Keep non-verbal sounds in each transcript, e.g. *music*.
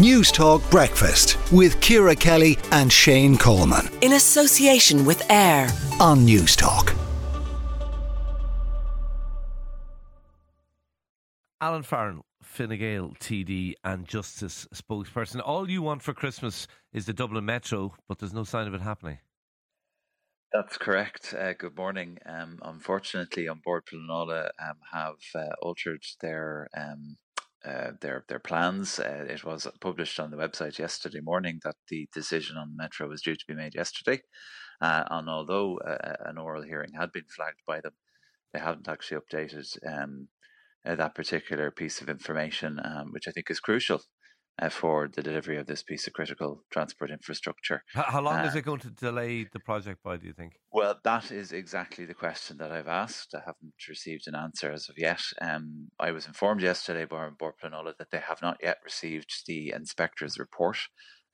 Newstalk Breakfast with Ciara Kelly and Shane Coleman. In association with AIR on Newstalk. Alan Farrell, Fine Gael TD and Justice spokesperson. All you want for Christmas is the Dublin Metro, but there's no sign of it happening. That's correct. Uh, good morning. Um, unfortunately, An Bord Pleanála um, have uh, altered their um, uh, their their plans. Uh, it was published on the website yesterday morning that the decision on Metro was due to be made yesterday, uh, and although uh, an oral hearing had been flagged by them, they haven't actually updated um, that particular piece of information, um, which I think is crucial uh, for the delivery of this piece of critical transport infrastructure. How, how long uh, is it going to delay the project by, do you think? Well, that is exactly the question that I've asked. I haven't received an answer as of yet. Um, I was informed yesterday by Bord Pleanála that they have not yet received the inspector's report.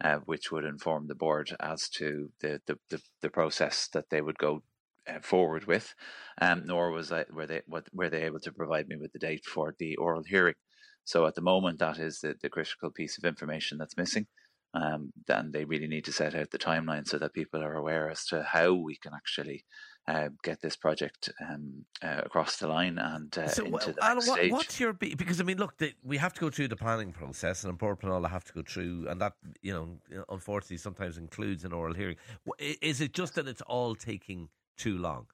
Uh, which would inform the board as to the, the, the, the process that they would go uh, forward with, um, nor was I, were they what, were they able to provide me with the date for the oral hearing. So at the moment, that is the, the critical piece of information that's missing. Um, then they really need to set out the timeline so that people are aware as to how we can actually uh, get this project um, uh, across the line and uh, so, into the Alan, next what, stage. What's your because I mean, look, the, we have to go through the planning process, and Bord Pleanála have to go through, and that you know, unfortunately, sometimes includes an oral hearing. Is it just that it's all taking too long?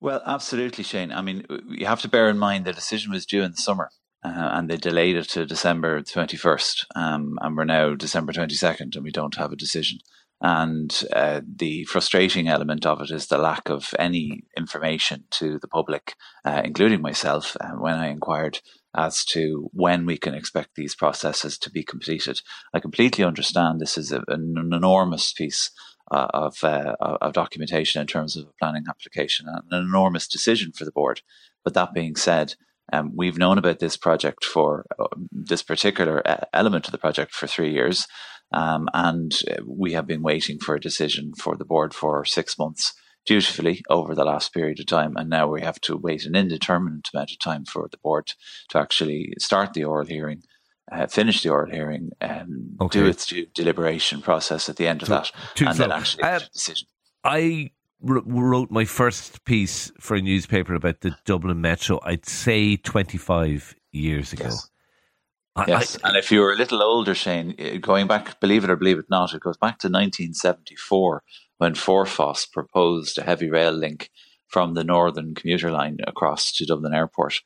Well, absolutely, Shane. I mean, you have to bear in mind the decision was due in the summer uh, and they delayed it to December 21st. Um, and we're now December 22nd, and we don't have a decision. And uh, the frustrating element of it is the lack of any information to the public, uh, including myself, uh, when I inquired as to when we can expect these processes to be completed. I completely understand this is a, an enormous piece uh, of, uh, of documentation in terms of a planning application and an enormous decision for the board. But that being said, um, we've known about this project for uh, this particular uh, element of the project for three years, um, and uh, we have been waiting for a decision for the board for six months dutifully over the last period of time. And now we have to wait an indeterminate amount of time for the board to actually start the oral hearing, uh, finish the oral hearing, and okay. do its deliberation process at the end of that, and slow. then actually uh, decision. I wrote my first piece for a newspaper about the Dublin Metro, I'd say 25 years ago. Yes. I, yes. I, and if you're a little older, Shane, eh, going back, believe it or believe it not, it goes back to 1974 when Forfás proposed a heavy rail link from the northern commuter line across to Dublin Airport.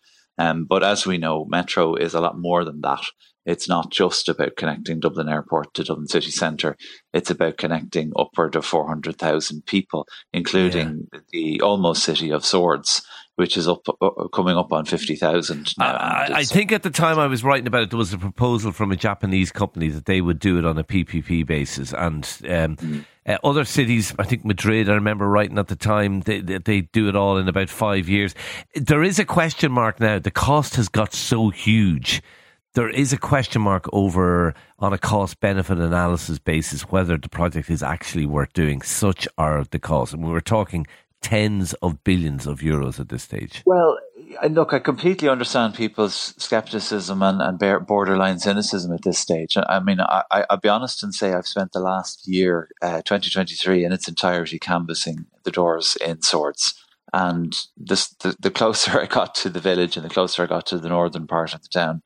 Um, but as we know, Metro is a lot more than that. It's not just about connecting Dublin Airport to Dublin city centre. It's about connecting upward of 400,000 people, including yeah. the almost city of Swords, which is up uh, coming up on 50,000 now. I, I, think at the time I was writing about it, there was a proposal from a Japanese company that they would do it on a PPP basis. And um, mm. uh, other cities, I think Madrid, I remember writing at the time, they, they, they do it all in about five years. There is a question mark now. The cost has got so huge there is a question mark over on a cost benefit analysis basis whether the project is actually worth doing. Such are the costs. And we were talking tens of billions of euros at this stage. Well, look, I completely understand people's skepticism and, and borderline cynicism at this stage. I mean, I, will be honest and say I've spent the last year, uh, 2023, in its entirety canvassing the doors in Swords. And this, the, the closer *laughs* I got to the village and the closer I got to the northern part of the town,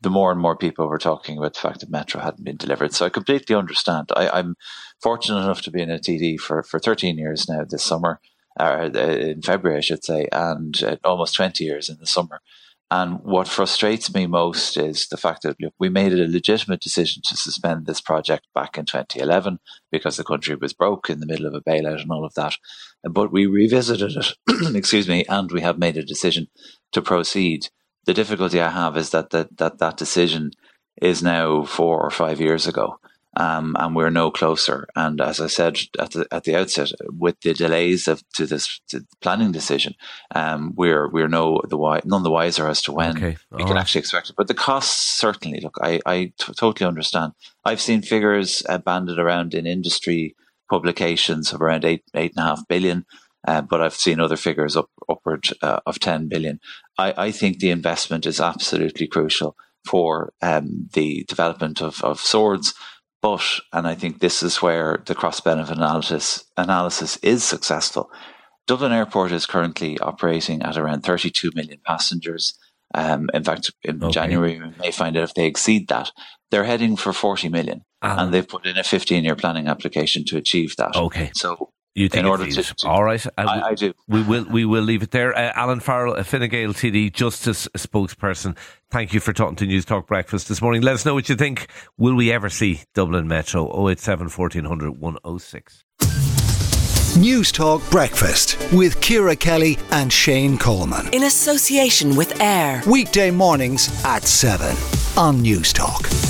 the more and more people were talking about the fact that Metro hadn't been delivered. So I completely understand. I, am fortunate enough to be in a TD for, for 13 years now this summer, uh, in February, I should say, and uh, almost 20 years in the summer. And what frustrates me most is the fact that look, we made it a legitimate decision to suspend this project back in 2011 because the country was broke in the middle of a bailout and all of that. But we revisited it, *clears throat* excuse me, and we have made a decision to proceed the difficulty I have is that that that, that decision is now four or five years ago. Um, and we're no closer. And as I said at the at the outset, with the delays of to this to planning decision, um, we're we're no the none the wiser as to when okay. we can right. actually expect it. But the costs certainly. Look, I I t- totally understand. I've seen figures uh, banded around in industry publications of around eight eight and a half billion. Uh, but I've seen other figures up, upward uh, of 10 billion. I, I, think the investment is absolutely crucial. for um, the development of, of swords. But, and I think this is where the cross benefit analysis, analysis is successful. Dublin Airport is currently operating at around 32 million passengers. Um, in fact, in okay. January, we may find out if they exceed that. They're heading for 40 million, and they've put in a 15 year planning application to achieve that. Okay. So you think in order to, to, all right? I, I, I, do. We will we will leave it there. Uh, Alan Farrell, a Fine Gael TD Justice spokesperson. Thank you for talking to Newstalk Breakfast this morning. Let us know what you think. Will we ever see Dublin Metro? 087 1400 106. Newstalk Breakfast with Ciara Kelly and Shane Coleman. In association with AIR. Weekday mornings at 7 on Newstalk.